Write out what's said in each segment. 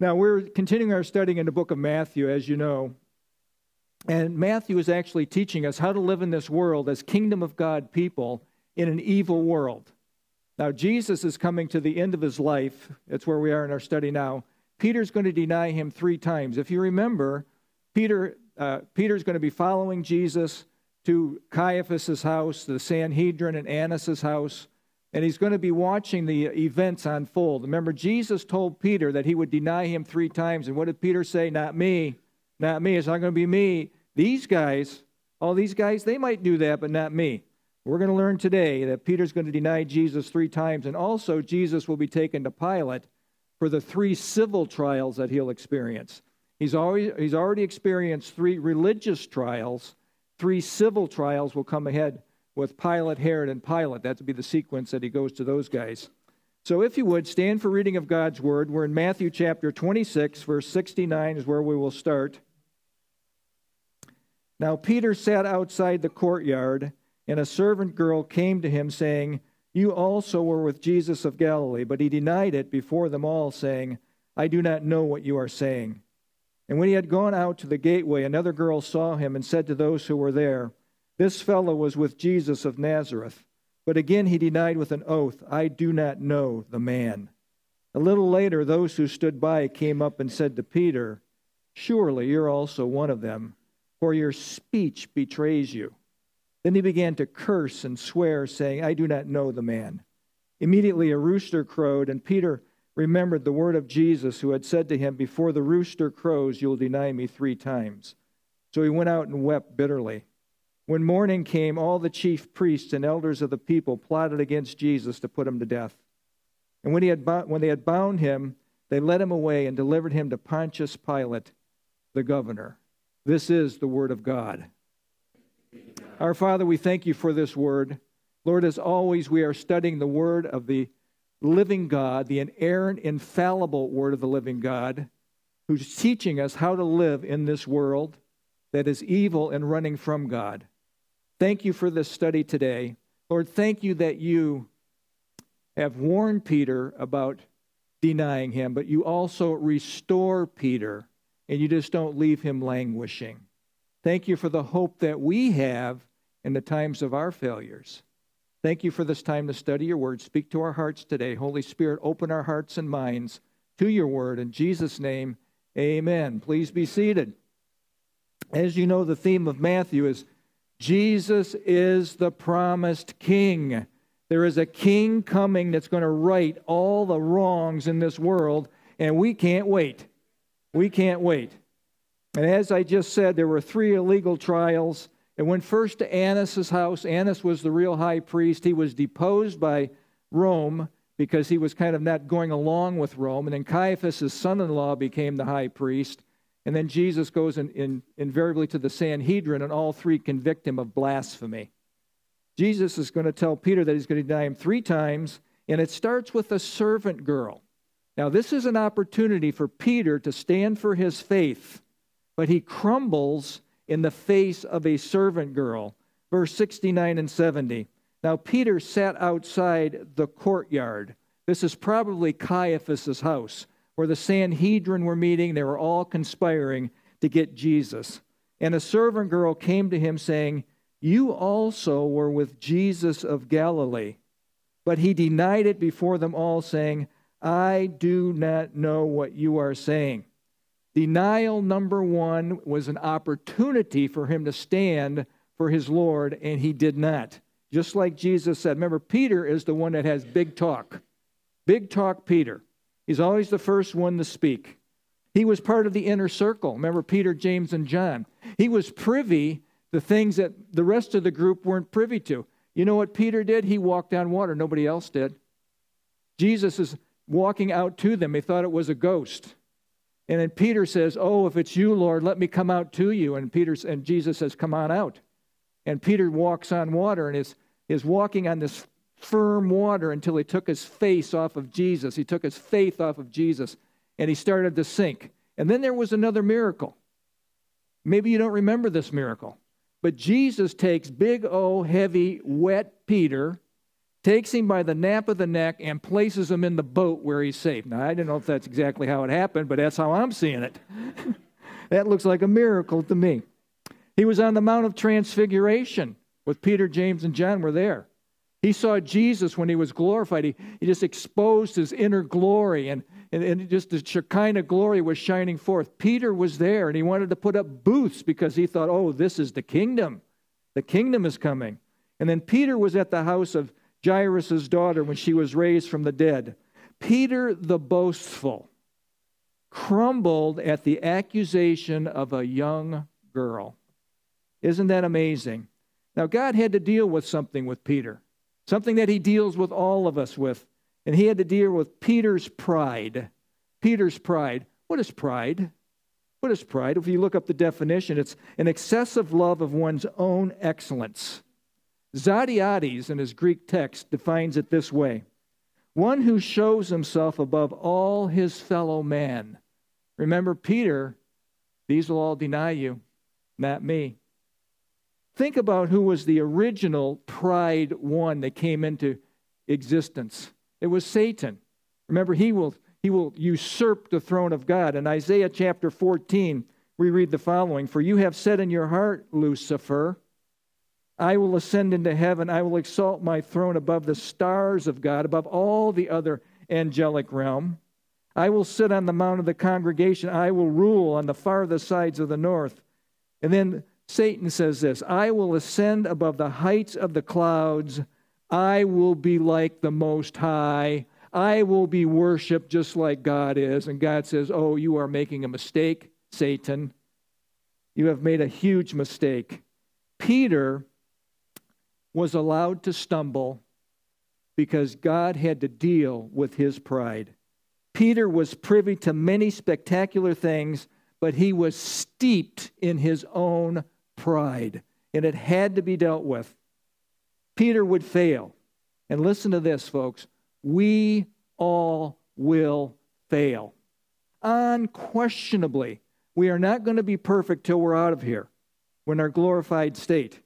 Now, we're continuing our study in the book of Matthew, as you know. And Matthew is actually teaching us how to live in this world as kingdom of God people in an evil world. Now, Jesus is coming to the end of his life. That's where we are in our study now. Peter's going to deny him three times. If you remember, Peter, uh, Peter's going to be following Jesus to Caiaphas's house, the Sanhedrin, and Annas's house, and he's going to be watching the uh, events unfold. Remember, Jesus told Peter that he would deny him three times. And what did Peter say? Not me. Not me. It's not going to be me. These guys, all these guys, they might do that, but not me. We're going to learn today that Peter's going to deny Jesus three times, and also Jesus will be taken to Pilate for the three civil trials that he'll experience. He's already, he's already experienced three religious trials, three civil trials will come ahead with Pilate, Herod, and Pilate. That would be the sequence that he goes to those guys. So, if you would, stand for reading of God's word. We're in Matthew chapter 26, verse 69 is where we will start. Now, Peter sat outside the courtyard and a servant girl came to him, saying, You also were with Jesus of Galilee. But he denied it before them all, saying, I do not know what you are saying. And when he had gone out to the gateway, another girl saw him and said to those who were there, This fellow was with Jesus of Nazareth. But again he denied with an oath, I do not know the man. A little later, those who stood by came up and said to Peter, Surely you're also one of them, for your speech betrays you. Then he began to curse and swear, saying, I do not know the man. Immediately a rooster crowed, and Peter remembered the word of Jesus, who had said to him, Before the rooster crows, you'll deny me three times. So he went out and wept bitterly. When morning came, all the chief priests and elders of the people plotted against Jesus to put him to death. And when, he had when they had bound him, they led him away and delivered him to Pontius Pilate, the governor. This is the word of God. Our Father, we thank you for this word. Lord, as always, we are studying the word of the living God, the inerrant, infallible word of the living God, who's teaching us how to live in this world that is evil and running from God. Thank you for this study today. Lord, thank you that you have warned Peter about denying him, but you also restore Peter and you just don't leave him languishing. Thank you for the hope that we have in the times of our failures. Thank you for this time to study your word. Speak to our hearts today. Holy Spirit, open our hearts and minds to your word. In Jesus' name, amen. Please be seated. As you know, the theme of Matthew is Jesus is the promised king. There is a king coming that's going to right all the wrongs in this world, and we can't wait. We can't wait. And as I just said, there were three illegal trials. It went first to Annas' house. Annas was the real high priest. He was deposed by Rome because he was kind of not going along with Rome. And then Caiaphas, son in law, became the high priest. And then Jesus goes in, in, invariably to the Sanhedrin, and all three convict him of blasphemy. Jesus is going to tell Peter that he's going to deny him three times, and it starts with a servant girl. Now, this is an opportunity for Peter to stand for his faith but he crumbles in the face of a servant girl. Verse 69 and 70. Now Peter sat outside the courtyard. This is probably Caiaphas's house, where the Sanhedrin were meeting. They were all conspiring to get Jesus. And a servant girl came to him, saying, You also were with Jesus of Galilee. But he denied it before them all, saying, I do not know what you are saying. Denial number one was an opportunity for him to stand for his Lord, and he did not. Just like Jesus said. Remember, Peter is the one that has big talk. Big talk, Peter. He's always the first one to speak. He was part of the inner circle. Remember Peter, James, and John. He was privy to things that the rest of the group weren't privy to. You know what Peter did? He walked on water. Nobody else did. Jesus is walking out to them. They thought it was a ghost. And then Peter says, Oh, if it's you, Lord, let me come out to you. And Peter and Jesus says, Come on out. And Peter walks on water and is, is walking on this firm water until he took his face off of Jesus. He took his faith off of Jesus and he started to sink. And then there was another miracle. Maybe you don't remember this miracle, but Jesus takes big O, heavy, wet Peter, takes him by the nape of the neck, and places him in the boat where he's safe. Now, I don't know if that's exactly how it happened, but that's how I'm seeing it. that looks like a miracle to me. He was on the Mount of Transfiguration with Peter, James, and John were there. He saw Jesus when he was glorified. He, he just exposed his inner glory, and, and, and just the Shekinah glory was shining forth. Peter was there, and he wanted to put up booths because he thought, oh, this is the kingdom. The kingdom is coming. And then Peter was at the house of Jairus' daughter when she was raised from the dead. Peter the boastful crumbled at the accusation of a young girl. Isn't that amazing? Now, God had to deal with something with Peter, something that he deals with all of us with. And he had to deal with Peter's pride. Peter's pride. What is pride? What is pride? If you look up the definition, it's an excessive love of one's own excellence. Zodhiates, in his Greek text, defines it this way one who shows himself above all his fellow man. Remember, Peter, these will all deny you, not me. Think about who was the original pride one that came into existence. It was Satan. Remember, he will, he will usurp the throne of God. In Isaiah chapter 14, we read the following For you have said in your heart, Lucifer, I will ascend into heaven. I will exalt my throne above the stars of God, above all the other angelic realm. I will sit on the mount of the congregation. I will rule on the farthest sides of the north. And then Satan says this I will ascend above the heights of the clouds. I will be like the Most High. I will be worshiped just like God is. And God says, Oh, you are making a mistake, Satan. You have made a huge mistake. Peter was allowed to stumble because God had to deal with his pride. Peter was privy to many spectacular things, but he was steeped in his own pride, and it had to be dealt with. Peter would fail. And listen to this, folks. We all will fail. Unquestionably, we are not going to be perfect till we're out of here. We're in our glorified state.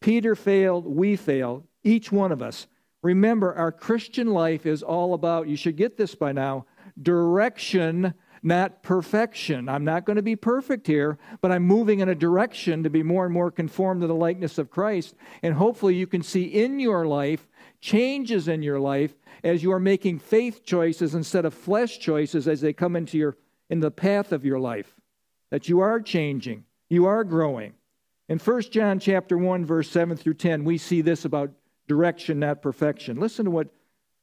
Peter failed, we failed, each one of us. Remember, our Christian life is all about, you should get this by now, direction not perfection. I'm not going to be perfect here, but I'm moving in a direction to be more and more conformed to the likeness of Christ. And hopefully, you can see in your life changes in your life as you are making faith choices instead of flesh choices as they come into your in the path of your life. That you are changing, you are growing. In 1 John chapter 1 verse 7 through 10, we see this about direction not perfection. Listen to what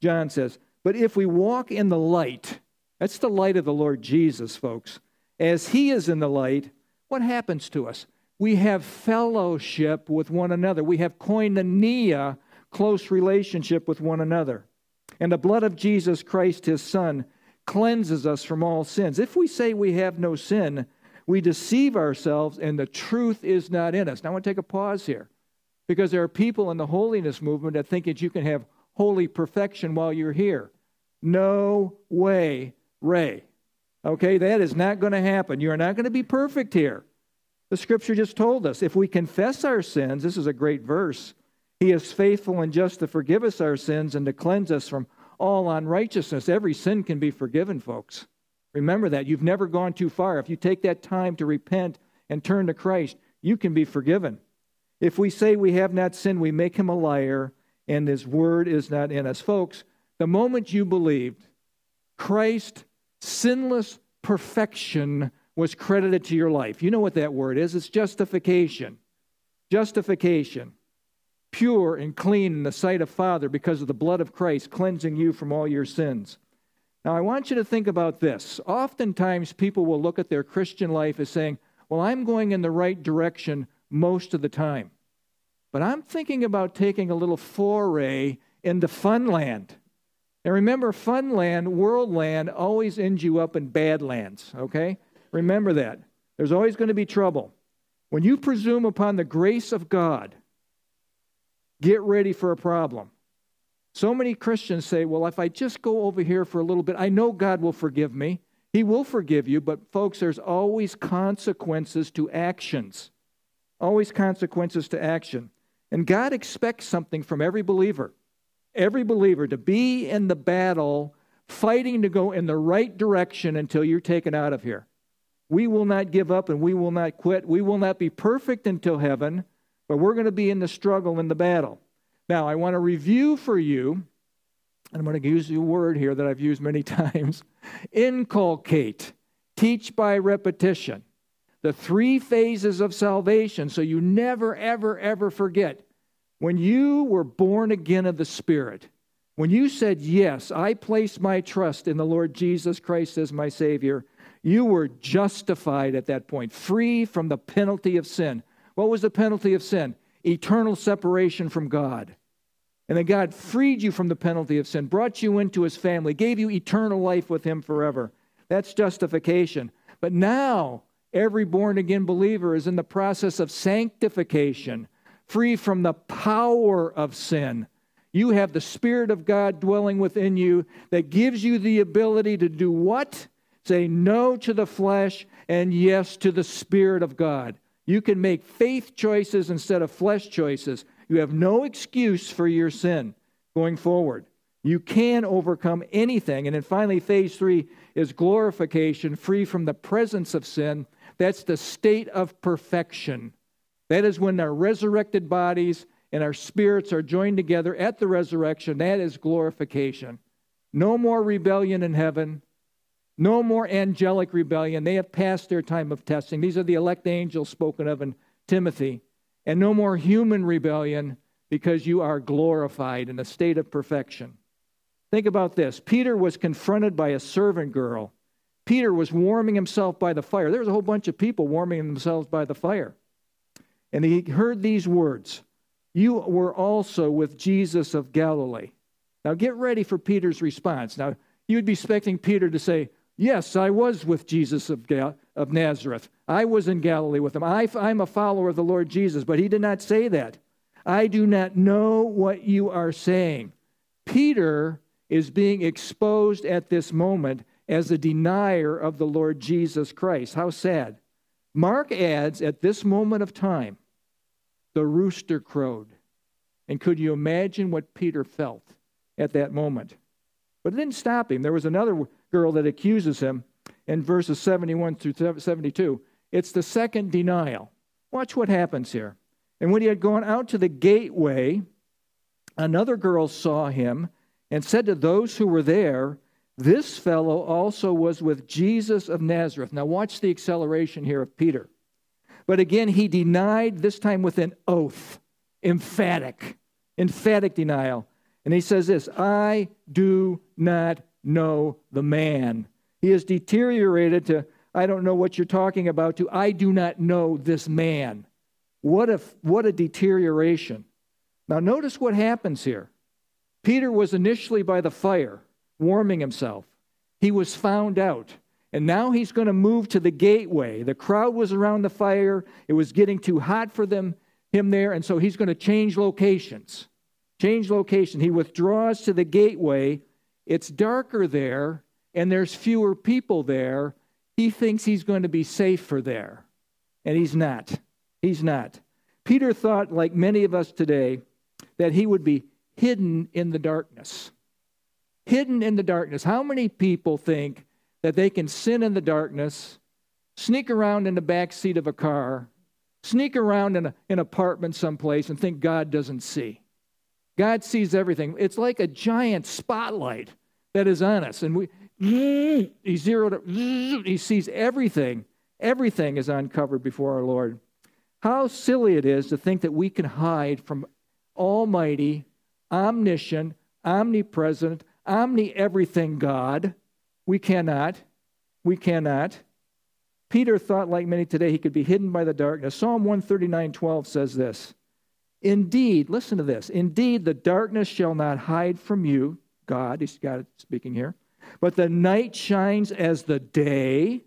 John says. But if we walk in the light, that's the light of the Lord Jesus, folks. As He is in the light, what happens to us? We have fellowship with one another. We have koinonia, close relationship with one another. And the blood of Jesus Christ, His Son, cleanses us from all sins. If we say we have no sin, we deceive ourselves and the truth is not in us. Now, I want to take a pause here because there are people in the holiness movement that think that you can have holy perfection while you're here. No way Ray. Okay, that is not going to happen. You are not going to be perfect here. The scripture just told us if we confess our sins, this is a great verse, he is faithful and just to forgive us our sins and to cleanse us from all unrighteousness. Every sin can be forgiven, folks. Remember that. You've never gone too far. If you take that time to repent and turn to Christ, you can be forgiven. If we say we have not sinned, we make him a liar and his word is not in us. Folks, the moment you believed, Christ sinless perfection was credited to your life. You know what that word is it's justification. Justification. Pure and clean in the sight of Father because of the blood of Christ cleansing you from all your sins. Now, I want you to think about this. Oftentimes, people will look at their Christian life as saying, Well, I'm going in the right direction most of the time. But I'm thinking about taking a little foray into funland. And remember, fun land, world land, always ends you up in bad lands, okay? Remember that. There's always going to be trouble. When you presume upon the grace of God, get ready for a problem. So many Christians say, well, if I just go over here for a little bit, I know God will forgive me. He will forgive you, but folks, there's always consequences to actions. Always consequences to action. And God expects something from every believer. Every believer, to be in the battle, fighting to go in the right direction until you're taken out of here. We will not give up and we will not quit. We will not be perfect until heaven, but we're going to be in the struggle in the battle. Now, I want to review for you, and I'm going to use a word here that I've used many times inculcate, teach by repetition. The three phases of salvation, so you never, ever, ever forget. When you were born again of the Spirit, when you said, Yes, I place my trust in the Lord Jesus Christ as my Savior, you were justified at that point, free from the penalty of sin. What was the penalty of sin? Eternal separation from God. And then God freed you from the penalty of sin, brought you into his family, gave you eternal life with him forever. That's justification. But now, every born again believer is in the process of sanctification, free from the power of sin. You have the Spirit of God dwelling within you that gives you the ability to do what? Say no to the flesh and yes to the Spirit of God. You can make faith choices instead of flesh choices. You have no excuse for your sin going forward. You can overcome anything. And then finally, phase three is glorification, free from the presence of sin. That's the state of perfection. That is when our resurrected bodies and our spirits are joined together at the resurrection. That is glorification. No more rebellion in heaven. No more angelic rebellion. They have passed their time of testing. These are the elect angels spoken of in Timothy. And no more human rebellion because you are glorified in a state of perfection. Think about this Peter was confronted by a servant girl. Peter was warming himself by the fire. There was a whole bunch of people warming themselves by the fire. And he heard these words You were also with Jesus of Galilee. Now get ready for Peter's response. Now, you'd be expecting Peter to say, Yes, I was with Jesus of, Gal- of Nazareth. I was in Galilee with him. I, I'm a follower of the Lord Jesus. But he did not say that. I do not know what you are saying. Peter is being exposed at this moment as a denier of the Lord Jesus Christ. How sad. Mark adds, at this moment of time, the rooster crowed. And could you imagine what Peter felt at that moment? But it didn't stop him. There was another girl that accuses him in verses 71 through 72. It's the second denial. Watch what happens here. And when he had gone out to the gateway, another girl saw him and said to those who were there, This fellow also was with Jesus of Nazareth. Now, watch the acceleration here of Peter. But again, he denied, this time with an oath, emphatic, emphatic denial. And he says this I do not know the man. He has deteriorated to, I don't know what you're talking about, to, I do not know this man. What a, what a deterioration. Now, notice what happens here. Peter was initially by the fire, warming himself. He was found out. And now he's going to move to the gateway. The crowd was around the fire. It was getting too hot for them, him there, and so he's going to change locations. Change location. He withdraws to the gateway it's darker there and there's fewer people there, he thinks he's going to be safer there. And he's not. He's not. Peter thought, like many of us today, that he would be hidden in the darkness. Hidden in the darkness. How many people think that they can sin in the darkness, sneak around in the back seat of a car, sneak around in a, an apartment someplace, and think God doesn't see? God sees everything. It's like a giant spotlight that is on us. And we, he zeroed, he sees everything. Everything is uncovered before our Lord. How silly it is to think that we can hide from Almighty, omniscient, omnipresent, omni everything God. We cannot. We cannot. Peter thought, like many today, he could be hidden by the darkness. Psalm 139 12 says this Indeed, listen to this. Indeed, the darkness shall not hide from you. God, he's God speaking here. But the night shines as the day.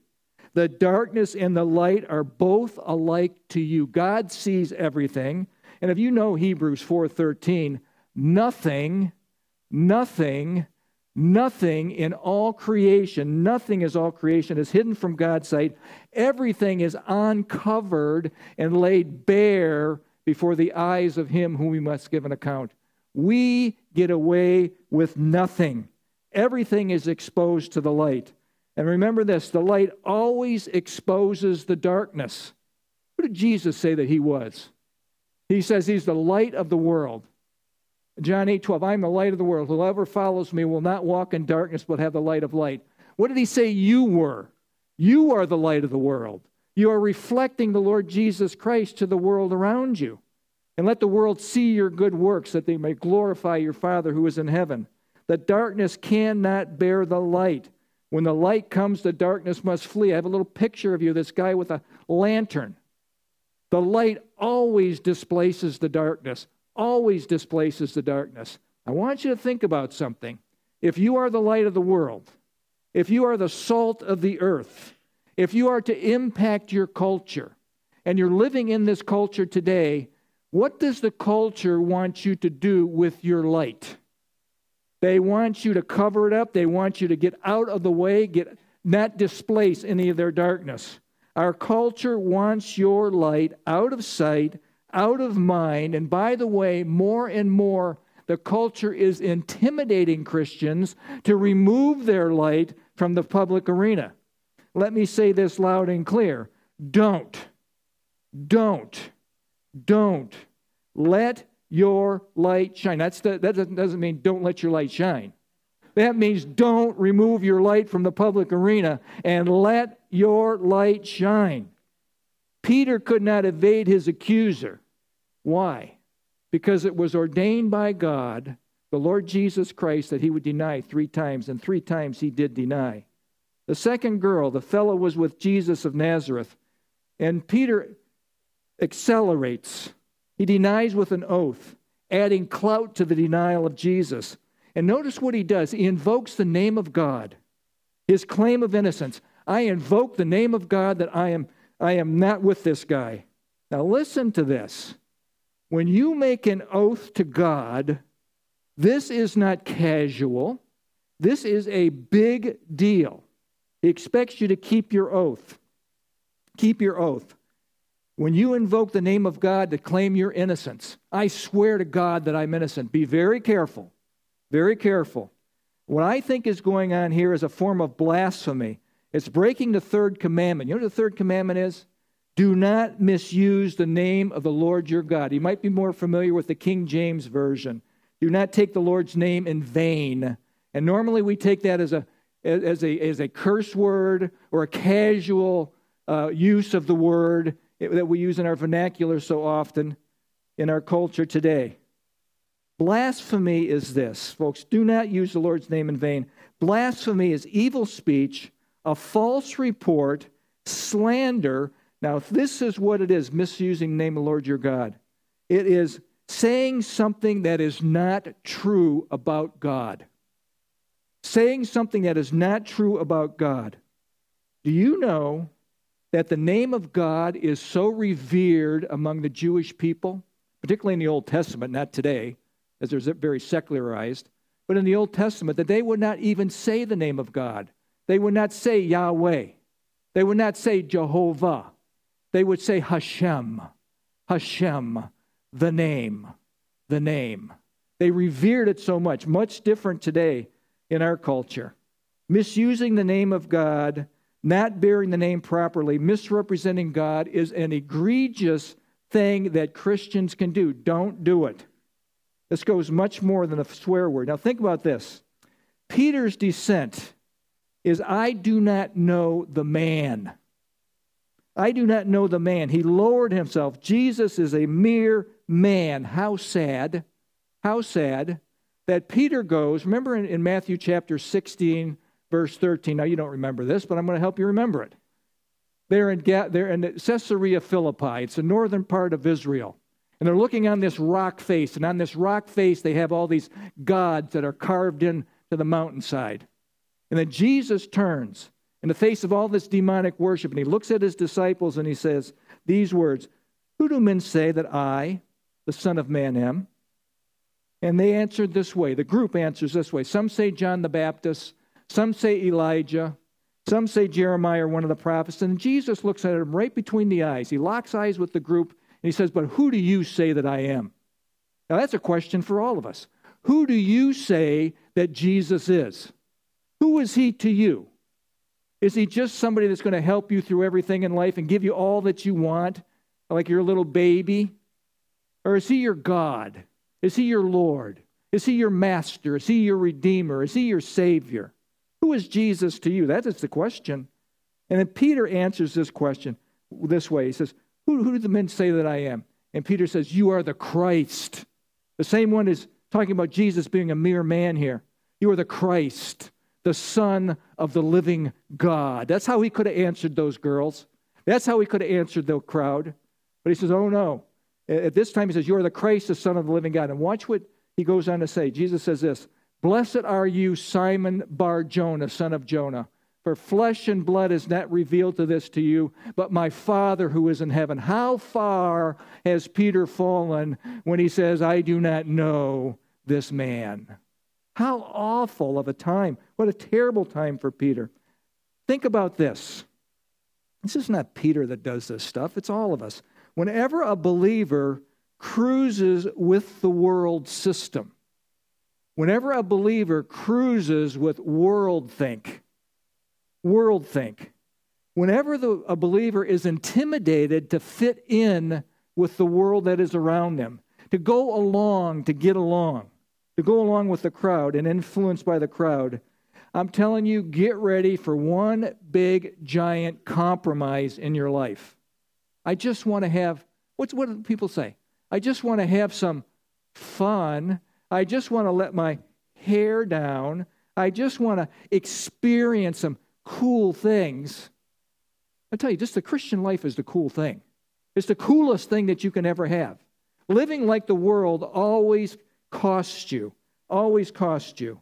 The darkness and the light are both alike to you. God sees everything. And if you know Hebrews 4:13, nothing, nothing, nothing in all creation, nothing is all creation is hidden from God's sight. Everything is uncovered and laid bare before the eyes of him whom we must give an account. We get away with nothing. Everything is exposed to the light. And remember this the light always exposes the darkness. Who did Jesus say that he was? He says he's the light of the world. John 8 12, I'm the light of the world. Whoever follows me will not walk in darkness but have the light of light. What did he say you were? You are the light of the world. You are reflecting the Lord Jesus Christ to the world around you. And let the world see your good works that they may glorify your Father who is in heaven. The darkness cannot bear the light. When the light comes, the darkness must flee. I have a little picture of you, this guy with a lantern. The light always displaces the darkness, always displaces the darkness. I want you to think about something. If you are the light of the world, if you are the salt of the earth, if you are to impact your culture, and you're living in this culture today, what does the culture want you to do with your light? They want you to cover it up. They want you to get out of the way, get not displace any of their darkness. Our culture wants your light out of sight, out of mind. And by the way, more and more, the culture is intimidating Christians to remove their light from the public arena. Let me say this loud and clear don't, don't don't let your light shine. That's the, that doesn't mean don't let your light shine. That means don't remove your light from the public arena and let your light shine. Peter could not evade his accuser. Why? Because it was ordained by God, the Lord Jesus Christ, that he would deny three times, and three times he did deny. The second girl, the fellow was with Jesus of Nazareth, and Peter accelerates. He denies with an oath, adding clout to the denial of Jesus. And notice what he does. He invokes the name of God, his claim of innocence. I invoke the name of God that I am, I am not with this guy. Now, listen to this. When you make an oath to God, this is not casual, this is a big deal. He expects you to keep your oath. Keep your oath. When you invoke the name of God to claim your innocence, I swear to God that I'm innocent. Be very careful. Very careful. What I think is going on here is a form of blasphemy. It's breaking the third commandment. You know what the third commandment is? Do not misuse the name of the Lord your God. You might be more familiar with the King James Version. Do not take the Lord's name in vain. And normally we take that as a, as a, as a curse word or a casual uh, use of the word that we use in our vernacular so often in our culture today. Blasphemy is this, folks. Do not use the Lord's name in vain. Blasphemy is evil speech, a false report, slander. Now, if this is what it is misusing the name of the Lord your God. It is saying something that is not true about God. Saying something that is not true about God. Do you know that the name of God is so revered among the Jewish people, particularly in the Old Testament, not today, as they're very secularized, but in the Old Testament, that they would not even say the name of God. They would not say Yahweh. They would not say Jehovah. They would say Hashem, Hashem, the name, the name. They revered it so much, much different today in our culture. Misusing the name of God not bearing the name properly, misrepresenting God is an egregious thing that Christians can do. Don't do it. This goes much more than a swear word. Now, think about this Peter's descent is I do not know the man. I do not know the man. He lowered himself. Jesus is a mere man. How sad. How sad that Peter goes. Remember in, in Matthew chapter 16, verse 13. Now, you don't remember this, but I'm going to help you remember it. They're in, they're in Caesarea Philippi, it's the northern part of Israel. And they're looking on this rock face, and on this rock face, they have all these gods that are carved into the mountainside. And then Jesus turns in the face of all this demonic worship, and he looks at his disciples and he says these words Who do men say that I, the Son of Man, am? And they answered this way. The group answers this way. Some say John the Baptist, some say Elijah. Some say Jeremiah or one of the prophets. And Jesus looks at him right between the eyes. He locks eyes with the group and he says, But who do you say that I am? Now, that's a question for all of us. Who do you say that Jesus is? Who is he to you? Is he just somebody that's going to help you through everything in life and give you all that you want, like your little baby? Or is he your God? Is he your Lord? Is he your master? Is he your redeemer? Is he your savior? Who is Jesus to you? That is the question. And then Peter answers this question this way He says, Who, who do the men say that I am? And Peter says, You are the Christ. The same one is talking about Jesus being a mere man here. You are the Christ, the Son of the living God. That's how he could have answered those girls. That's how he could have answered the crowd. But he says, Oh no. At this time, he says, You are the Christ, the Son of the living God. And watch what he goes on to say. Jesus says this Blessed are you, Simon Bar Jonah, son of Jonah. For flesh and blood is not revealed to this to you, but my Father who is in heaven. How far has Peter fallen when he says, I do not know this man? How awful of a time. What a terrible time for Peter. Think about this. This is not Peter that does this stuff, it's all of us. Whenever a believer cruises with the world system, whenever a believer cruises with world think, world think. Whenever the, a believer is intimidated to fit in with the world that is around them, to go along, to get along, to go along with the crowd and influenced by the crowd, I'm telling you, get ready for one big, giant compromise in your life. I just want to have, what's, what do people say? I just want to have some fun. I just want to let my hair down. I just want to experience some cool things. I tell you, just the Christian life is the cool thing. It's the coolest thing that you can ever have. Living like the world always costs you, always costs you.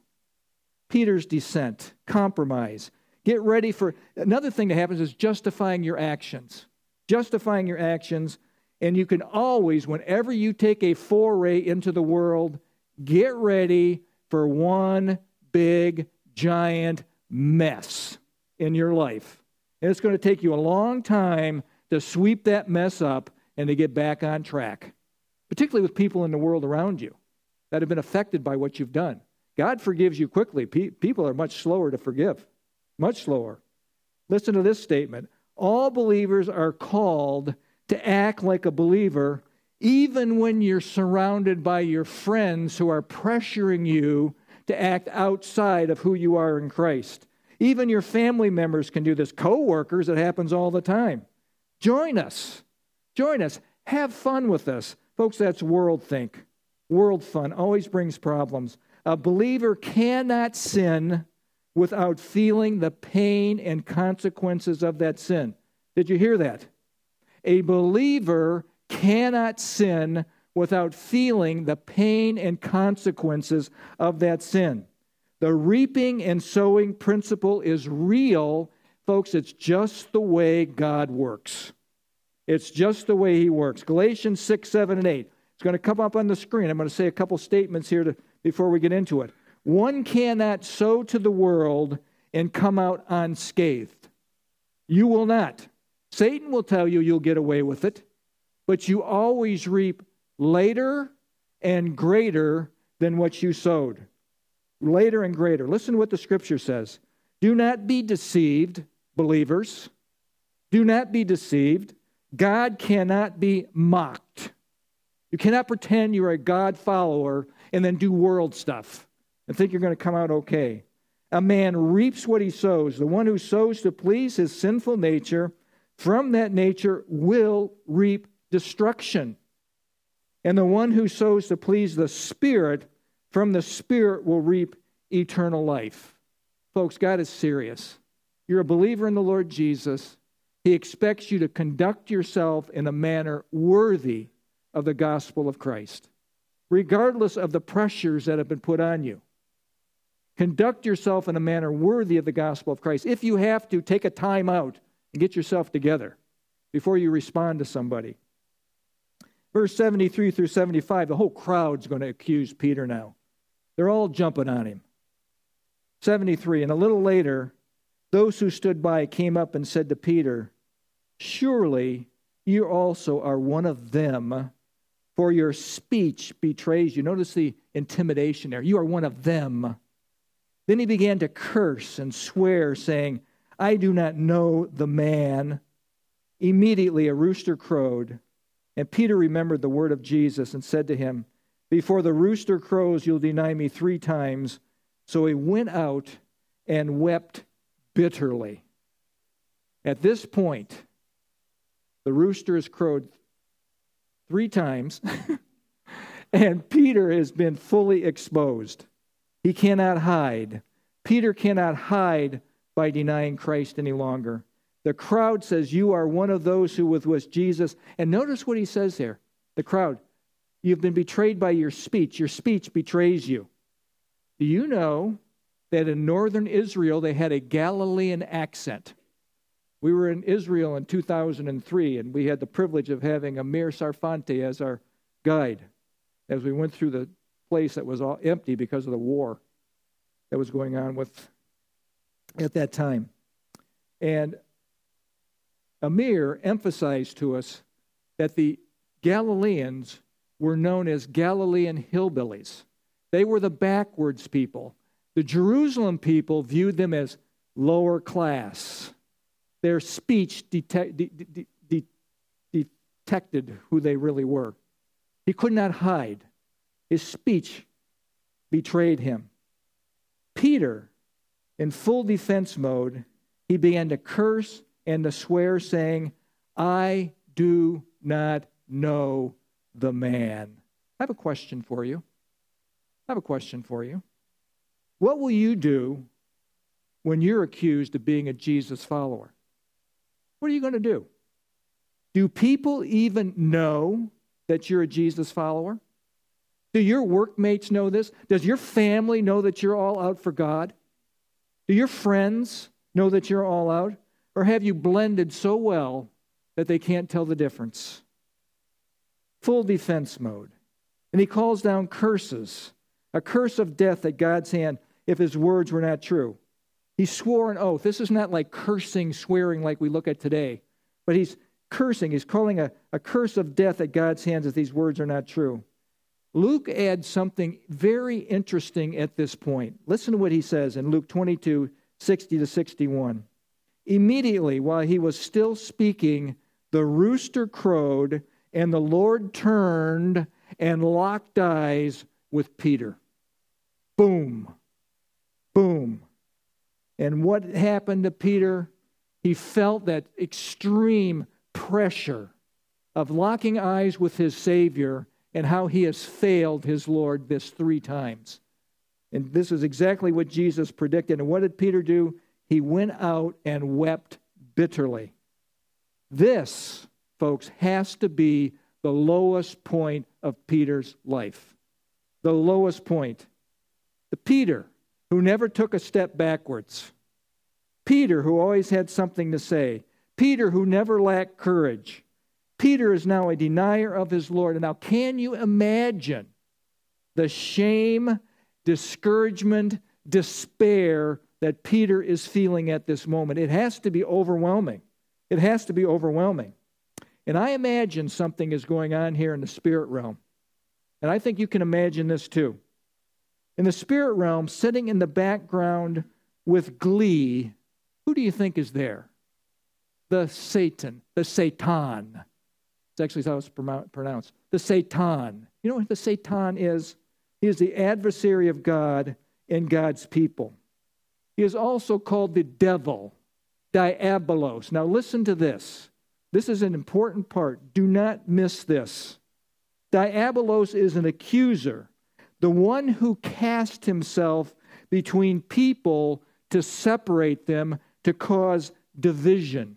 Peter's descent, compromise. Get ready for another thing that happens is justifying your actions. Justifying your actions. And you can always, whenever you take a foray into the world, get ready for one big, giant mess in your life. And it's going to take you a long time to sweep that mess up and to get back on track, particularly with people in the world around you that have been affected by what you've done. God forgives you quickly. people are much slower to forgive, much slower. Listen to this statement All believers are called to act like a believer, even when you're surrounded by your friends who are pressuring you to act outside of who you are in Christ. Even your family members can do this. Co-workers, it happens all the time. Join us. Join us. Have fun with us. Folks, that's world think. World fun always brings problems. A believer cannot sin without feeling the pain and consequences of that sin. Did you hear that? A believer cannot sin without feeling the pain and consequences of that sin. The reaping and sowing principle is real. Folks, it's just the way God works. It's just the way He works. Galatians 6, 7, and 8. It's going to come up on the screen. I'm going to say a couple statements here to, before we get into it. One cannot sow to the world and come out unscathed. You will not. Satan will tell you you'll get away with it, but you always reap later and greater than what you sowed later and greater. Listen to what the scripture says. Do not be deceived, believers. Do not be deceived. God cannot be mocked. You cannot pretend you're a God follower and then do world stuff and think you're going to come out okay. A man reaps what he sows. The one who sows to please his sinful nature, from that nature will reap destruction. And the one who sows to please the Spirit from the Spirit will reap eternal life. Folks, God is serious. You're a believer in the Lord Jesus. He expects you to conduct yourself in a manner worthy of the gospel of Christ, regardless of the pressures that have been put on you. Conduct yourself in a manner worthy of the gospel of Christ. If you have to, take a time out and get yourself together before you respond to somebody. Verse 73 through 75, the whole crowd's going to accuse Peter now. They're all jumping on him. 73. And a little later, those who stood by came up and said to Peter, Surely you also are one of them, for your speech betrays you. Notice the intimidation there. You are one of them. Then he began to curse and swear, saying, I do not know the man. Immediately a rooster crowed, and Peter remembered the word of Jesus and said to him, Before the rooster crows, you'll deny me three times. So he went out and wept bitterly. At this point, the rooster has crowed three times, and Peter has been fully exposed. He cannot hide. Peter cannot hide by denying Christ any longer. The crowd says, You are one of those who was with Jesus. And notice what he says here the crowd, you've been betrayed by your speech. Your speech betrays you. Do you know that in northern Israel they had a Galilean accent? We were in Israel in 2003, and we had the privilege of having Amir Sarfante as our guide as we went through the place that was all empty because of the war that was going on with at that time. And Amir emphasized to us that the Galileans were known as Galilean hillbillies. They were the backwards people. The Jerusalem people viewed them as lower class. Their speech detect, de, de, de, detected who they really were. He could not hide. His speech betrayed him. Peter, in full defense mode, he began to curse and to swear, saying, I do not know the man. I have a question for you. I have a question for you. What will you do when you're accused of being a Jesus follower? What are you going to do? Do people even know that you're a Jesus follower? Do your workmates know this? Does your family know that you're all out for God? Do your friends know that you're all out? Or have you blended so well that they can't tell the difference? Full defense mode. And he calls down curses, a curse of death at God's hand if his words were not true. He swore an oath. This is not like cursing, swearing like we look at today, but he's cursing. He's calling a, a curse of death at God's hands if these words are not true. Luke adds something very interesting at this point. Listen to what he says in Luke 22 60 to 61. Immediately, while he was still speaking, the rooster crowed, and the Lord turned and locked eyes with Peter. Boom. Boom. And what happened to Peter? He felt that extreme pressure of locking eyes with his Savior and how he has failed his Lord this three times. And this is exactly what Jesus predicted. And what did Peter do? He went out and wept bitterly. This, folks, has to be the lowest point of Peter's life. The lowest point. The Peter who never took a step backwards. Peter who always had something to say. Peter who never lacked courage. Peter is now a denier of his Lord. And now, can you imagine the shame, discouragement, despair that Peter is feeling at this moment? It has to be overwhelming. It has to be overwhelming. And I imagine something is going on here in the spirit realm. And I think you can imagine this too. In the spirit realm, sitting in the background with glee, who do you think is there? The Satan, the Satan. It's actually how it's pronounced. The Satan. You know what the Satan is? He is the adversary of God and God's people. He is also called the devil, diabolos. Now, listen to this. This is an important part. Do not miss this. Diabolos is an accuser, the one who cast himself between people to separate them, to cause division.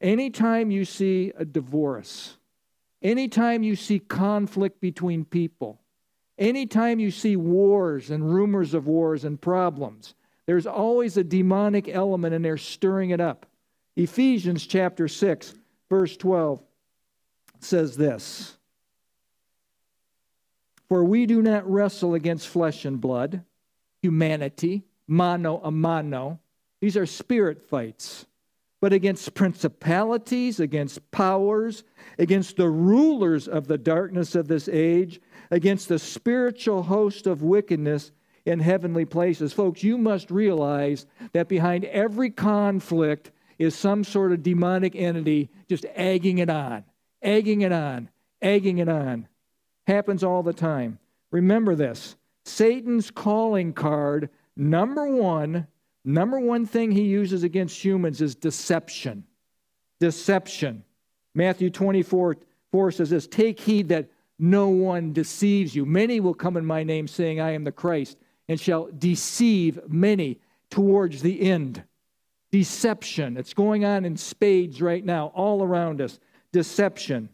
Anytime you see a divorce, anytime you see conflict between people, anytime you see wars and rumors of wars and problems, there's always a demonic element in there stirring it up. Ephesians chapter 6, verse 12 says this For we do not wrestle against flesh and blood, humanity, mano a mano. These are spirit fights but against principalities, against powers, against the rulers of the darkness of this age, against the spiritual host of wickedness in heavenly places. Folks, you must realize that behind every conflict is some sort of demonic entity just egging it on, egging it on, egging it on. Happens all the time. Remember this Satan's calling card, number one, number one thing he uses against humans is deception. Deception. Matthew 24 4 says this Take heed that no one deceives you. Many will come in my name, saying, I am the Christ, and shall deceive many towards the end. Deception. It's going on in spades right now, all around us. Deception.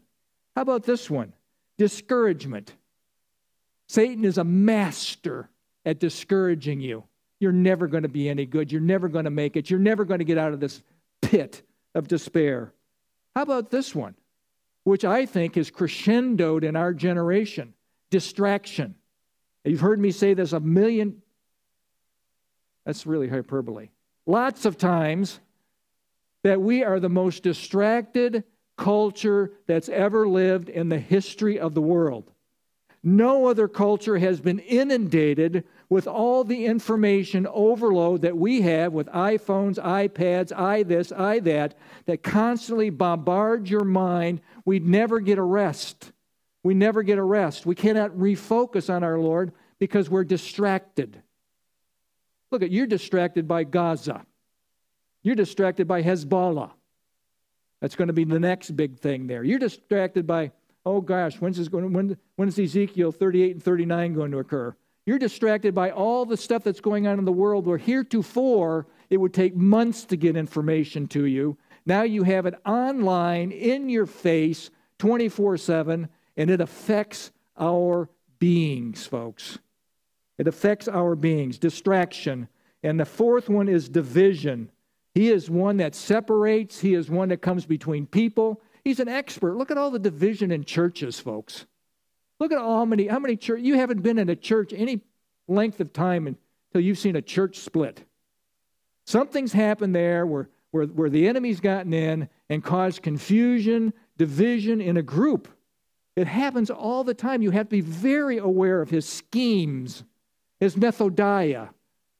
How about this one? Discouragement. Satan is a master at discouraging you. You're never going to be any good. You're never going to make it. You're never going to get out of this pit of despair. How about this one, which I think is crescendoed in our generation distraction. You've heard me say this a million, that's really hyperbole. Lots of times that we are the most distracted culture that's ever lived in the history of the world. No other culture has been inundated with all the information overload that we have with iPhones, iPads, i this, i that, that constantly bombard your mind. We never get a rest. We never get a rest. We cannot refocus on our Lord because we're distracted. Look at you're distracted by Gaza. You're distracted by Hezbollah. That's going to be the next big thing there. You're distracted by oh gosh, when's this going? When, when is Ezekiel 38 and 39 going to occur? You're distracted by all the stuff that's going on in the world where heretofore it would take months to get information to you. Now you have it online, in your face, 24 7, and it affects our beings, folks. It affects our beings. Distraction. And the fourth one is division. He is one that separates, he is one that comes between people, He's an expert. Look at all the division in churches, folks. Look at how many how many church you haven't been in a church any length of time until you've seen a church split. Something's happened there where, where, where the enemy's gotten in and caused confusion, division in a group. It happens all the time. You have to be very aware of his schemes, his methodeia,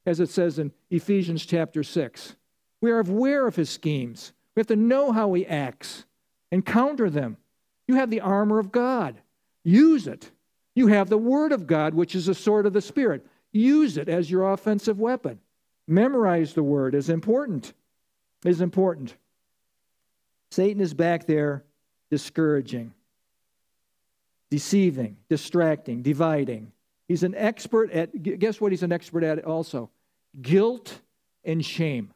as it says in Ephesians chapter 6. We are aware of his schemes. We have to know how he acts and counter them. You have the armor of God. Use it. You have the Word of God, which is the sword of the Spirit. Use it as your offensive weapon. Memorize the Word is important. Is important. Satan is back there discouraging, deceiving, distracting, dividing. He's an expert at, guess what he's an expert at also? Guilt and shame.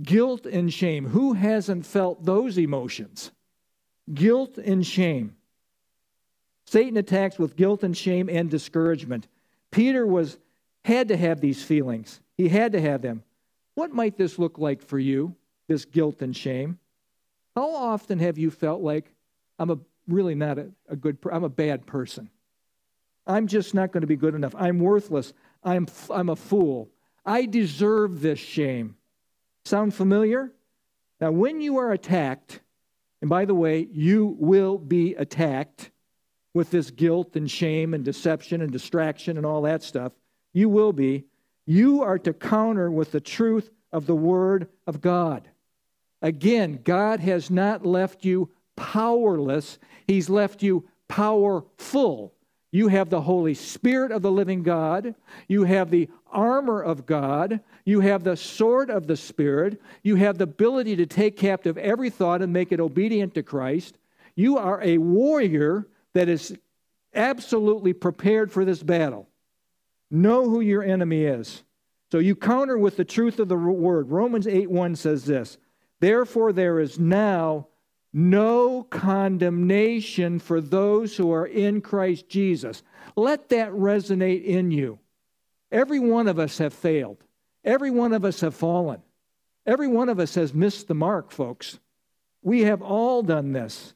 Guilt and shame. Who hasn't felt those emotions? Guilt and shame. Satan attacks with guilt and shame and discouragement. Peter was had to have these feelings. He had to have them. What might this look like for you, this guilt and shame? How often have you felt like I'm a really not a, a good I'm a bad person. I'm just not going to be good enough. I'm worthless. I'm I'm a fool. I deserve this shame. Sound familiar? Now, when you are attacked, and by the way, you will be attacked with this guilt and shame and deception and distraction and all that stuff. You will be. You are to counter with the truth of the Word of God. Again, God has not left you powerless, He's left you powerful. You have the Holy Spirit of the living God. You have the armor of God. You have the sword of the Spirit. You have the ability to take captive every thought and make it obedient to Christ. You are a warrior that is absolutely prepared for this battle. Know who your enemy is. So you counter with the truth of the word. Romans 8 1 says this Therefore, there is now no condemnation for those who are in Christ Jesus. Let that resonate in you. Every one of us have failed. Every one of us have fallen. Every one of us has missed the mark, folks. We have all done this.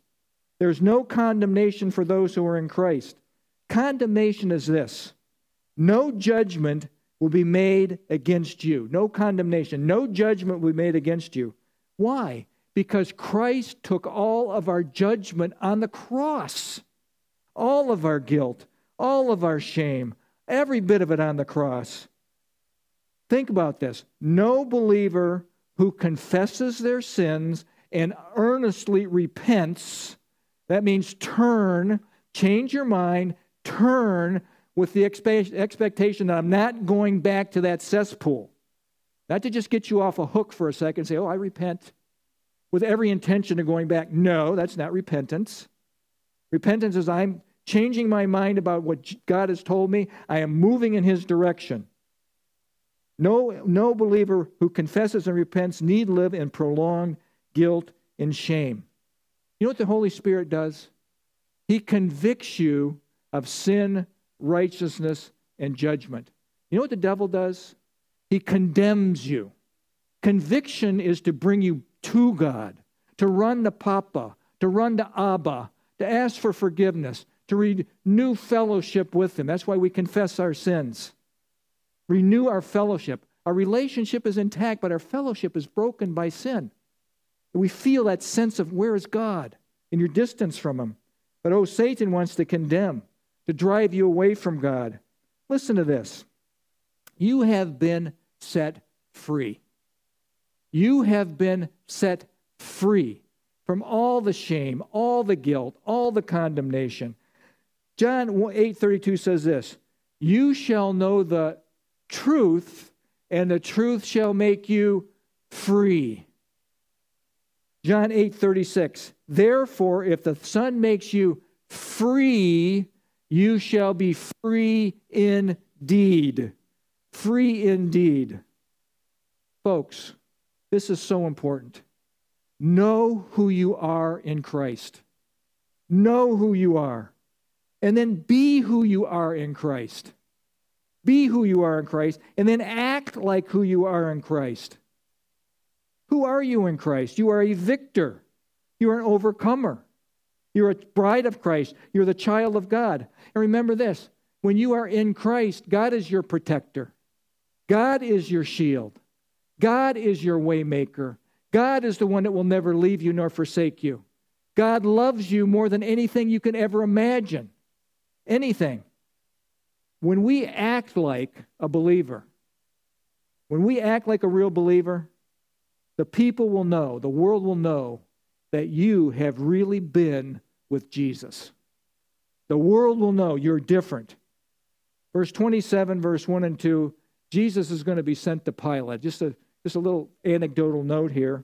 There's no condemnation for those who are in Christ. Condemnation is this no judgment will be made against you. No condemnation. No judgment will be made against you. Why? Because Christ took all of our judgment on the cross, all of our guilt, all of our shame, every bit of it on the cross. Think about this. No believer who confesses their sins and earnestly repents, that means turn, change your mind, turn with the expectation that I'm not going back to that cesspool. Not to just get you off a hook for a second and say, oh, I repent with every intention of going back. No, that's not repentance. Repentance is I'm changing my mind about what God has told me, I am moving in His direction. No, no believer who confesses and repents need live in prolonged guilt and shame. You know what the Holy Spirit does? He convicts you of sin, righteousness, and judgment. You know what the devil does? He condemns you. Conviction is to bring you to God, to run to Papa, to run to Abba, to ask for forgiveness, to renew fellowship with Him. That's why we confess our sins. Renew our fellowship. Our relationship is intact, but our fellowship is broken by sin. We feel that sense of where is God and your distance from Him. But oh, Satan wants to condemn, to drive you away from God. Listen to this. You have been set free. You have been set free from all the shame, all the guilt, all the condemnation. John 8:32 says this, "You shall know the truth, and the truth shall make you free." John 8:36, "Therefore if the Son makes you free, you shall be free indeed." Free indeed. Folks, this is so important. Know who you are in Christ. Know who you are and then be who you are in Christ. Be who you are in Christ, and then act like who you are in Christ. Who are you in Christ? You are a victor, you are an overcomer. You're a bride of Christ, you're the child of God. And remember this when you are in Christ, God is your protector, God is your shield, God is your waymaker. God is the one that will never leave you nor forsake you. God loves you more than anything you can ever imagine anything. When we act like a believer, when we act like a real believer, the people will know, the world will know that you have really been with Jesus. The world will know you're different. Verse 27, verse 1 and 2, Jesus is going to be sent to Pilate. Just a, just a little anecdotal note here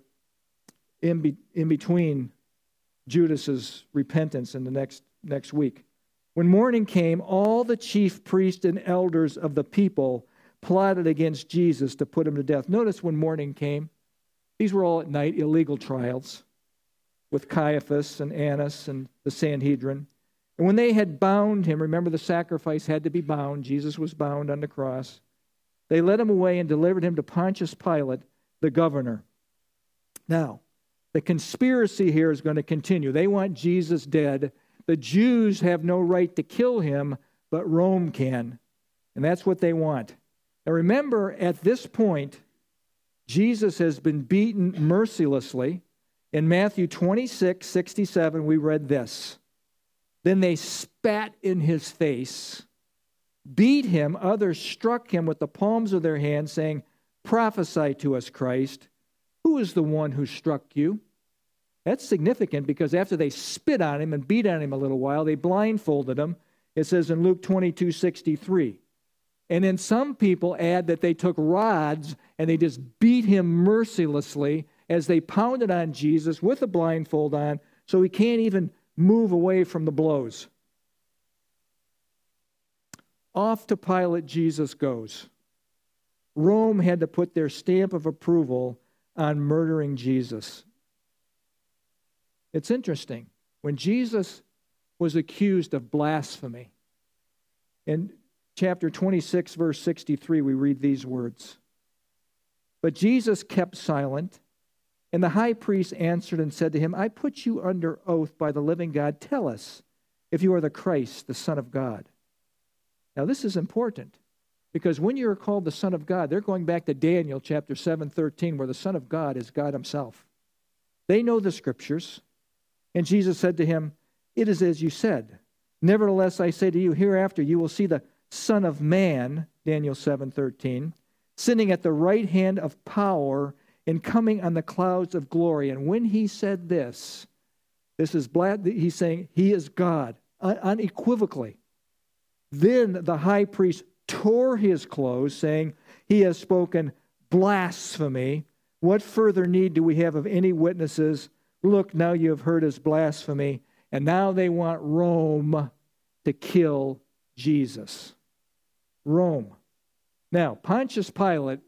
in, be, in between Judas's repentance and the next, next week. When morning came, all the chief priests and elders of the people plotted against Jesus to put him to death. Notice when morning came, these were all at night illegal trials with Caiaphas and Annas and the Sanhedrin. And when they had bound him, remember the sacrifice had to be bound, Jesus was bound on the cross. They led him away and delivered him to Pontius Pilate, the governor. Now, the conspiracy here is going to continue. They want Jesus dead the Jews have no right to kill him, but Rome can. And that's what they want. Now remember, at this point, Jesus has been beaten mercilessly. In Matthew 26, 67, we read this. Then they spat in his face, beat him. Others struck him with the palms of their hands, saying, Prophesy to us, Christ. Who is the one who struck you? That's significant because after they spit on him and beat on him a little while, they blindfolded him. It says in Luke 22 63. And then some people add that they took rods and they just beat him mercilessly as they pounded on Jesus with a blindfold on so he can't even move away from the blows. Off to Pilate Jesus goes. Rome had to put their stamp of approval on murdering Jesus. It's interesting. When Jesus was accused of blasphemy, in chapter 26, verse 63, we read these words But Jesus kept silent, and the high priest answered and said to him, I put you under oath by the living God. Tell us if you are the Christ, the Son of God. Now, this is important because when you're called the Son of God, they're going back to Daniel chapter 7 13, where the Son of God is God Himself. They know the scriptures. And Jesus said to him, It is as you said. Nevertheless, I say to you, hereafter you will see the Son of Man, Daniel 7:13, sitting at the right hand of power and coming on the clouds of glory. And when he said this, this is he's saying he is God unequivocally. Then the high priest tore his clothes, saying, He has spoken blasphemy. What further need do we have of any witnesses? Look, now you have heard his blasphemy, and now they want Rome to kill Jesus. Rome. Now, Pontius Pilate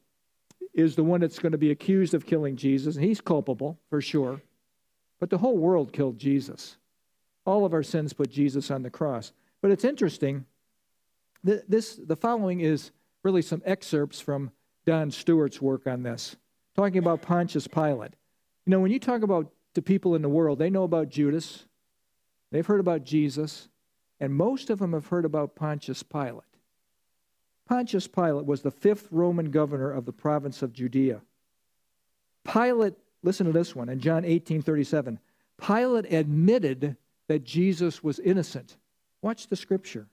is the one that's going to be accused of killing Jesus, and he's culpable for sure. But the whole world killed Jesus. All of our sins put Jesus on the cross. But it's interesting. This, the following is really some excerpts from Don Stewart's work on this, talking about Pontius Pilate. You know, when you talk about the people in the world, they know about Judas, they've heard about Jesus, and most of them have heard about Pontius Pilate. Pontius Pilate was the fifth Roman governor of the province of Judea. Pilate, listen to this one, in John 18 37, Pilate admitted that Jesus was innocent. Watch the scripture.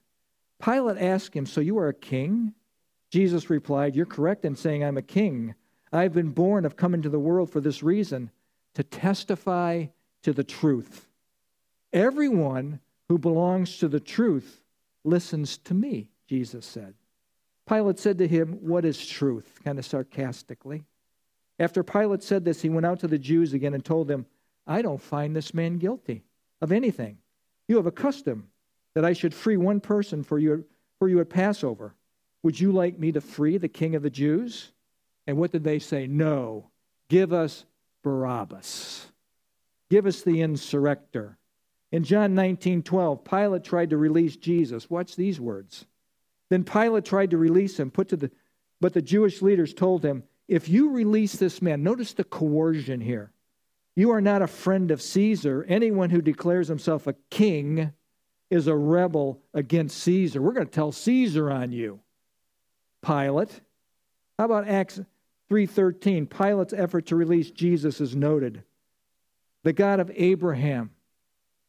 Pilate asked him, So you are a king? Jesus replied, You're correct in saying I'm a king. I've been born, I've come into the world for this reason to testify to the truth. Everyone who belongs to the truth listens to me, Jesus said. Pilate said to him, What is truth? kind of sarcastically. After Pilate said this, he went out to the Jews again and told them, I don't find this man guilty of anything. You have a custom that I should free one person for you, for you at Passover. Would you like me to free the king of the Jews? And what did they say? No. Give us Barabbas. Give us the insurrector. In John 19 12, Pilate tried to release Jesus. Watch these words. Then Pilate tried to release him, put to the, but the Jewish leaders told him, If you release this man, notice the coercion here. You are not a friend of Caesar. Anyone who declares himself a king is a rebel against Caesar. We're going to tell Caesar on you. Pilate. How about Acts 3:13? Pilate's effort to release Jesus is noted. The God of Abraham,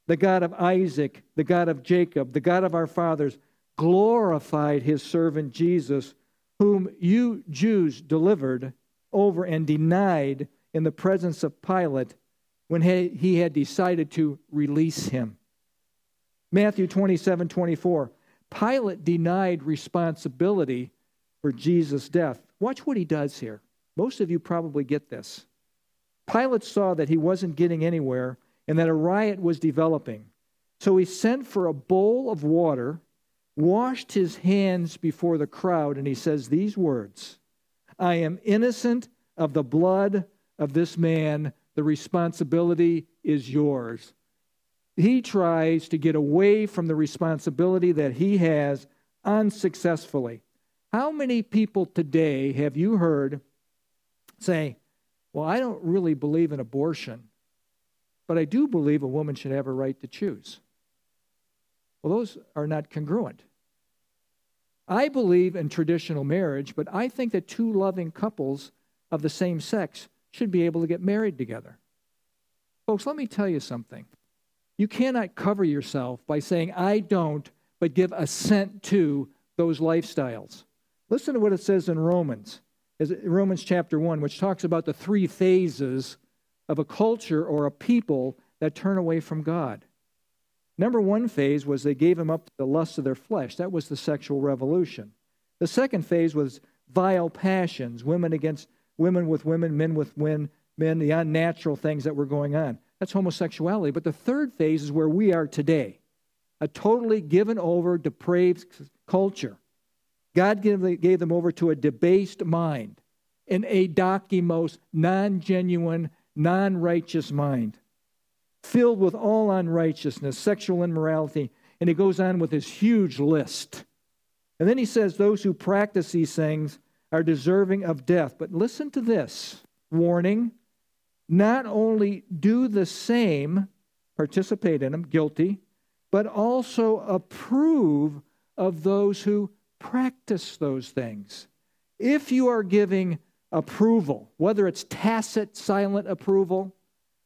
the God of Isaac, the God of Jacob, the God of our fathers glorified his servant Jesus, whom you Jews delivered over and denied in the presence of Pilate when he had decided to release him. Matthew 27 24. Pilate denied responsibility for Jesus' death. Watch what he does here. Most of you probably get this. Pilate saw that he wasn't getting anywhere and that a riot was developing. So he sent for a bowl of water, washed his hands before the crowd, and he says these words I am innocent of the blood of this man. The responsibility is yours. He tries to get away from the responsibility that he has unsuccessfully. How many people today have you heard say, Well, I don't really believe in abortion, but I do believe a woman should have a right to choose? Well, those are not congruent. I believe in traditional marriage, but I think that two loving couples of the same sex should be able to get married together. Folks, let me tell you something. You cannot cover yourself by saying, I don't, but give assent to those lifestyles. Listen to what it says in Romans, Romans chapter 1, which talks about the three phases of a culture or a people that turn away from God. Number one phase was they gave him up to the lust of their flesh. That was the sexual revolution. The second phase was vile passions, women against women with women, men with men, men, the unnatural things that were going on. That's homosexuality. But the third phase is where we are today a totally given over, depraved culture. God gave, them over to a debased mind, an adokimos, non genuine, non righteous mind, filled with all unrighteousness, sexual immorality. And he goes on with this huge list. And then he says, Those who practice these things are deserving of death. But listen to this warning not only do the same, participate in them, guilty, but also approve of those who practice those things. If you are giving approval, whether it's tacit, silent approval,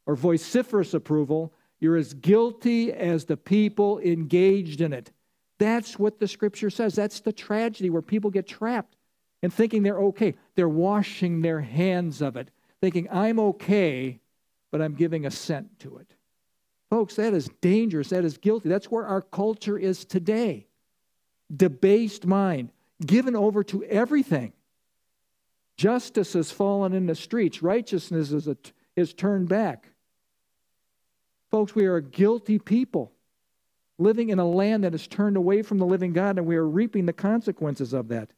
or vociferous approval, you're as guilty as the people engaged in it. That's what the scripture says. That's the tragedy where people get trapped and thinking they're okay. They're washing their hands of it, thinking, I'm okay, but I'm giving assent to it. Folks, that is dangerous. That is guilty. That's where our culture is today. Debased mind, given over to everything. Justice has fallen in the streets, righteousness is, a, is turned back. Folks, we are a guilty people living in a land that is turned away from the living God, and we are reaping the consequences of that.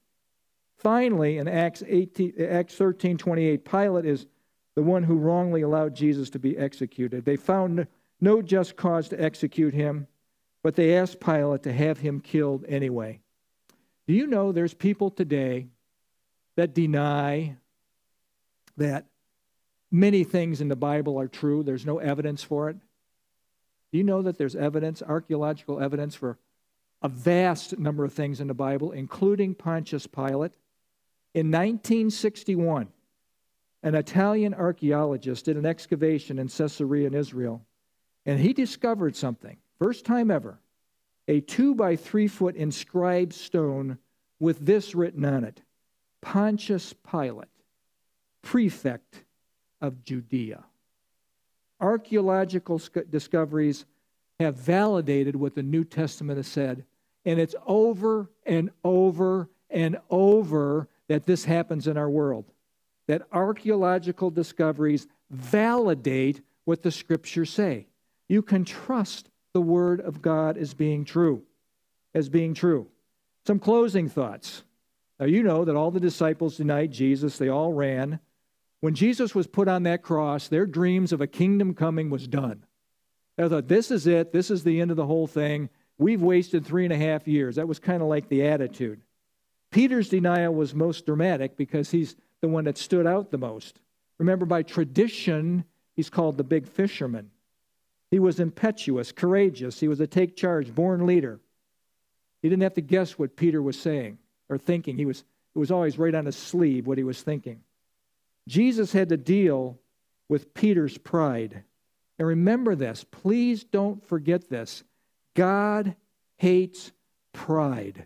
Finally, in Acts, 18, Acts 13 28, Pilate is the one who wrongly allowed Jesus to be executed. They found no just cause to execute him, but they asked Pilate to have him killed anyway. Do you know there's people today that deny that many things in the Bible are true? There's no evidence for it. Do you know that there's evidence, archaeological evidence, for a vast number of things in the Bible, including Pontius Pilate? In 1961, an Italian archaeologist did an excavation in Caesarea in Israel, and he discovered something, first time ever, a two by three foot inscribed stone with this written on it Pontius Pilate, prefect of Judea archaeological discoveries have validated what the New Testament has said. And it's over and over and over that this happens in our world. That archaeological discoveries validate what the scriptures say. You can trust the word of God as being true, as being true. Some closing thoughts. Now, you know that all the disciples denied Jesus, they all ran. When Jesus was put on that cross, their dreams of a kingdom coming was done. They thought, this is it. This is the end of the whole thing. We've wasted three and a half years. That was kind of like the attitude. Peter's denial was most dramatic because he's the one that stood out the most. Remember, by tradition, he's called the big fisherman. He was impetuous, courageous. He was a take charge, born leader. He didn't have to guess what Peter was saying or thinking. He was, it was always right on his sleeve what he was thinking. Jesus had to deal with Peter's pride. And remember this, please don't forget this. God hates pride.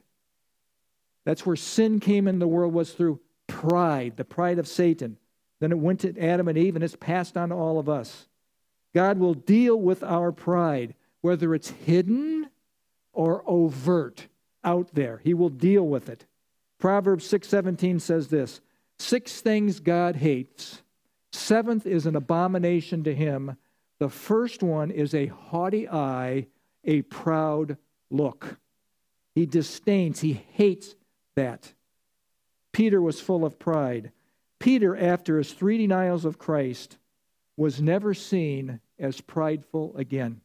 That's where sin came in the world was through pride, the pride of Satan. Then it went to Adam and Eve and it's passed on to all of us. God will deal with our pride, whether it's hidden or overt out there. He will deal with it. Proverbs 6:17 says this, Six things God hates. Seventh is an abomination to him. The first one is a haughty eye, a proud look. He disdains, he hates that. Peter was full of pride. Peter, after his three denials of Christ, was never seen as prideful again.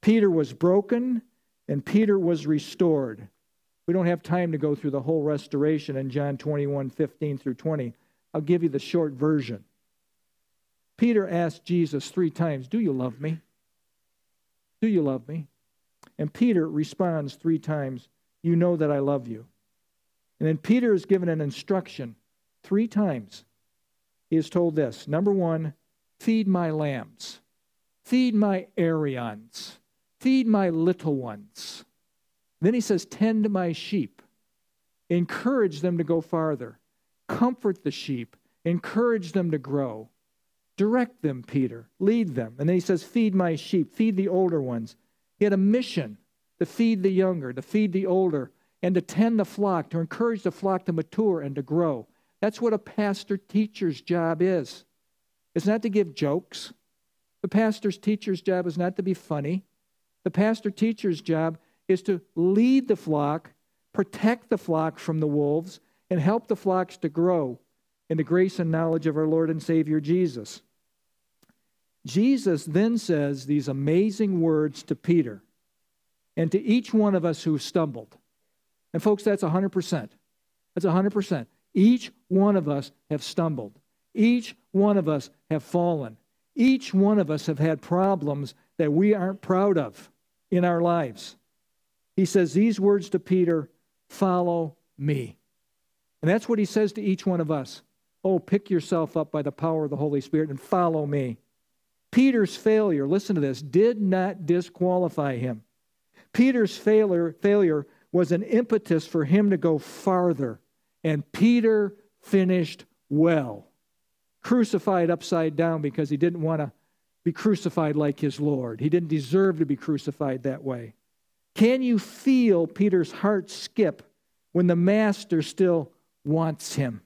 Peter was broken and Peter was restored. We don't have time to go through the whole restoration in John 21 15 through 20. I'll give you the short version. Peter asked Jesus three times, Do you love me? Do you love me? And Peter responds three times, You know that I love you. And then Peter is given an instruction three times. He is told this number one, feed my lambs, feed my Arians, feed my little ones. Then he says, Tend my sheep. Encourage them to go farther. Comfort the sheep. Encourage them to grow. Direct them, Peter. Lead them. And then he says, Feed my sheep. Feed the older ones. He had a mission to feed the younger, to feed the older, and to tend the flock, to encourage the flock to mature and to grow. That's what a pastor teacher's job is. It's not to give jokes. The pastor's teacher's job is not to be funny. The pastor teacher's job is to lead the flock, protect the flock from the wolves, and help the flocks to grow in the grace and knowledge of our Lord and Savior Jesus. Jesus then says these amazing words to Peter and to each one of us who stumbled. And folks, that's 100%. That's 100%. Each one of us have stumbled. Each one of us have fallen. Each one of us have had problems that we aren't proud of in our lives he says these words to Peter follow me. And that's what he says to each one of us. Oh, pick yourself up by the power of the Holy Spirit and follow me. Peter's failure, listen to this, did not disqualify him. Peter's failure, failure was an impetus for him to go farther, and Peter finished well. Crucified upside down because he didn't want to be crucified like his Lord. He didn't deserve to be crucified that way. Can you feel Peter's heart skip when the master still wants him?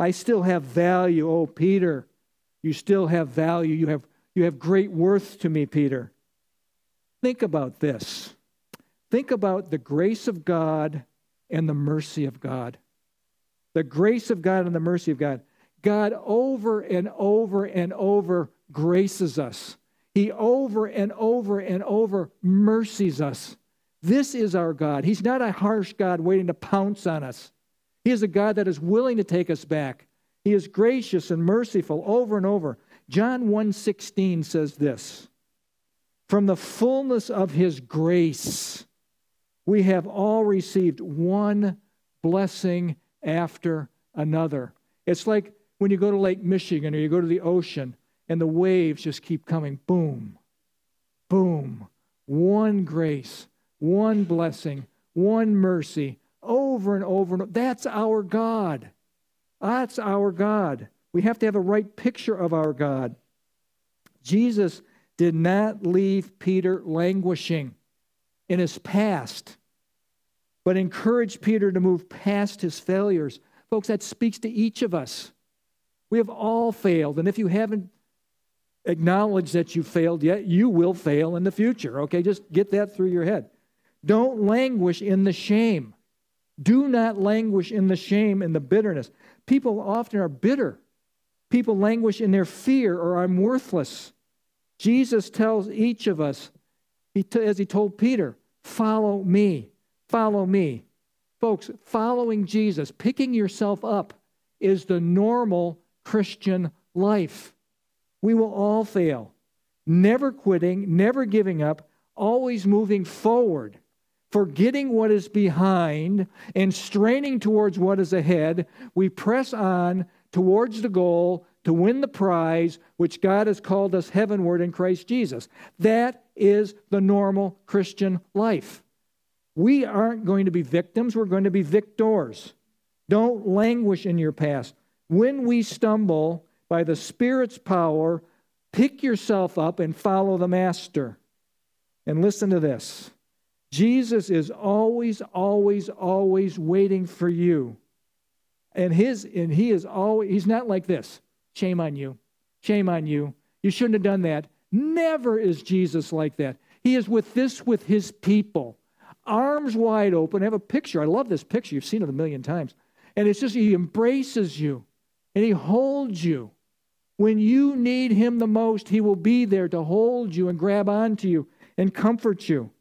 I still have value. Oh, Peter, you still have value. You have, you have great worth to me, Peter. Think about this. Think about the grace of God and the mercy of God. The grace of God and the mercy of God. God over and over and over graces us. He over and over and over mercies us. This is our God. He's not a harsh God waiting to pounce on us. He is a God that is willing to take us back. He is gracious and merciful over and over. John 1:16 says this. From the fullness of his grace we have all received one blessing after another. It's like when you go to Lake Michigan or you go to the ocean and the waves just keep coming boom, boom. One grace, one blessing, one mercy over and over and over. That's our God. That's our God. We have to have a right picture of our God. Jesus did not leave Peter languishing in his past, but encouraged Peter to move past his failures. Folks, that speaks to each of us. We have all failed. And if you haven't acknowledged that you failed yet, you will fail in the future. Okay, just get that through your head. Don't languish in the shame. Do not languish in the shame and the bitterness. People often are bitter. People languish in their fear or I'm worthless. Jesus tells each of us, as he told Peter, follow me, follow me. Folks, following Jesus, picking yourself up, is the normal Christian life. We will all fail. Never quitting, never giving up, always moving forward forgetting what is behind and straining towards what is ahead, we press on towards the goal to win the prize which God has called us heavenward in Christ Jesus. That is the normal Christian life. We aren't going to be victims, we're going to be victors. Don't languish in your past. When we stumble by the Spirit's power, pick yourself up and follow the Master. And listen to this Jesus is always, always, always waiting for you. And his and he is always he's not like this. Shame on you. Shame on you. You shouldn't have done that. Never is Jesus like that. He is with this with his people. Arms wide open. I have a picture. I love this picture. You've seen it a million times. And it's just he embraces you and he holds you. When you need him the most, he will be there to hold you and grab onto you and comfort you.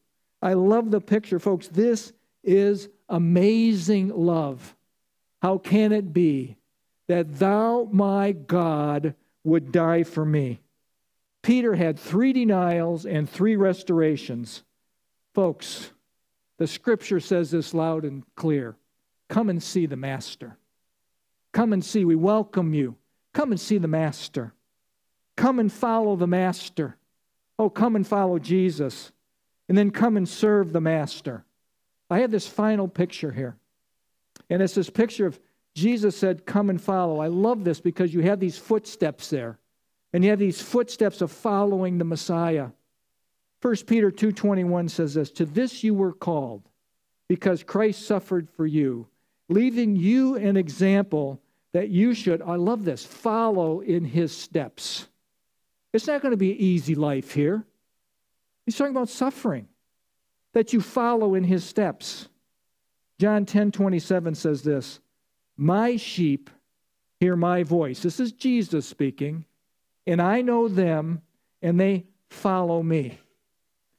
I love the picture, folks. This is amazing love. How can it be that thou, my God, would die for me? Peter had three denials and three restorations. Folks, the scripture says this loud and clear Come and see the Master. Come and see. We welcome you. Come and see the Master. Come and follow the Master. Oh, come and follow Jesus and then come and serve the master. I have this final picture here. And it's this picture of Jesus said, Come and follow. I love this because you have these footsteps there. And you have these footsteps of following the Messiah. 1 Peter 2:21 says this, "To this you were called, because Christ suffered for you, leaving you an example that you should, I love this, follow in his steps." It's not going to be an easy life here. He's talking about suffering, that you follow in his steps. John 10 27 says this My sheep hear my voice. This is Jesus speaking, and I know them, and they follow me.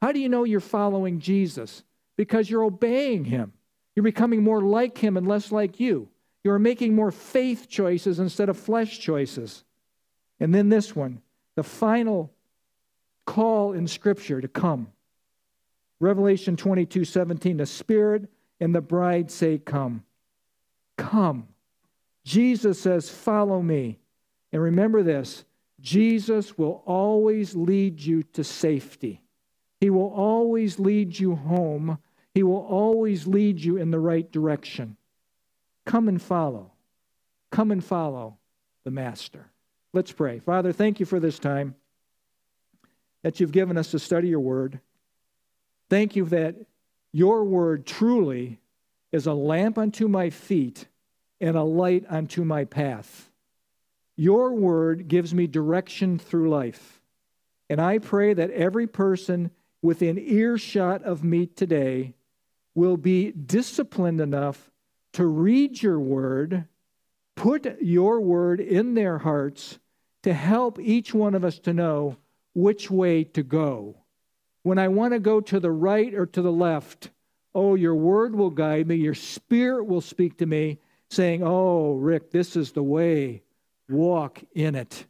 How do you know you're following Jesus? Because you're obeying him. You're becoming more like him and less like you. You're making more faith choices instead of flesh choices. And then this one, the final call in Scripture to come. Revelation 22 17, the Spirit and the bride say, Come. Come. Jesus says, Follow me. And remember this Jesus will always lead you to safety. He will always lead you home. He will always lead you in the right direction. Come and follow. Come and follow the Master. Let's pray. Father, thank you for this time that you've given us to study your word. Thank you that your word truly is a lamp unto my feet and a light unto my path. Your word gives me direction through life. And I pray that every person within earshot of me today will be disciplined enough to read your word, put your word in their hearts to help each one of us to know which way to go. When I want to go to the right or to the left, Oh, your word will guide me. Your spirit will speak to me, saying, Oh, Rick, this is the way. Walk in it.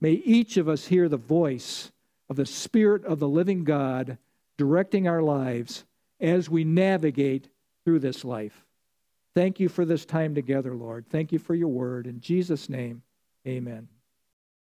May each of us hear the voice of the Spirit of the living God directing our lives as we navigate through this life. Thank you for this time together, Lord. Thank you for your word. In Jesus' name, amen.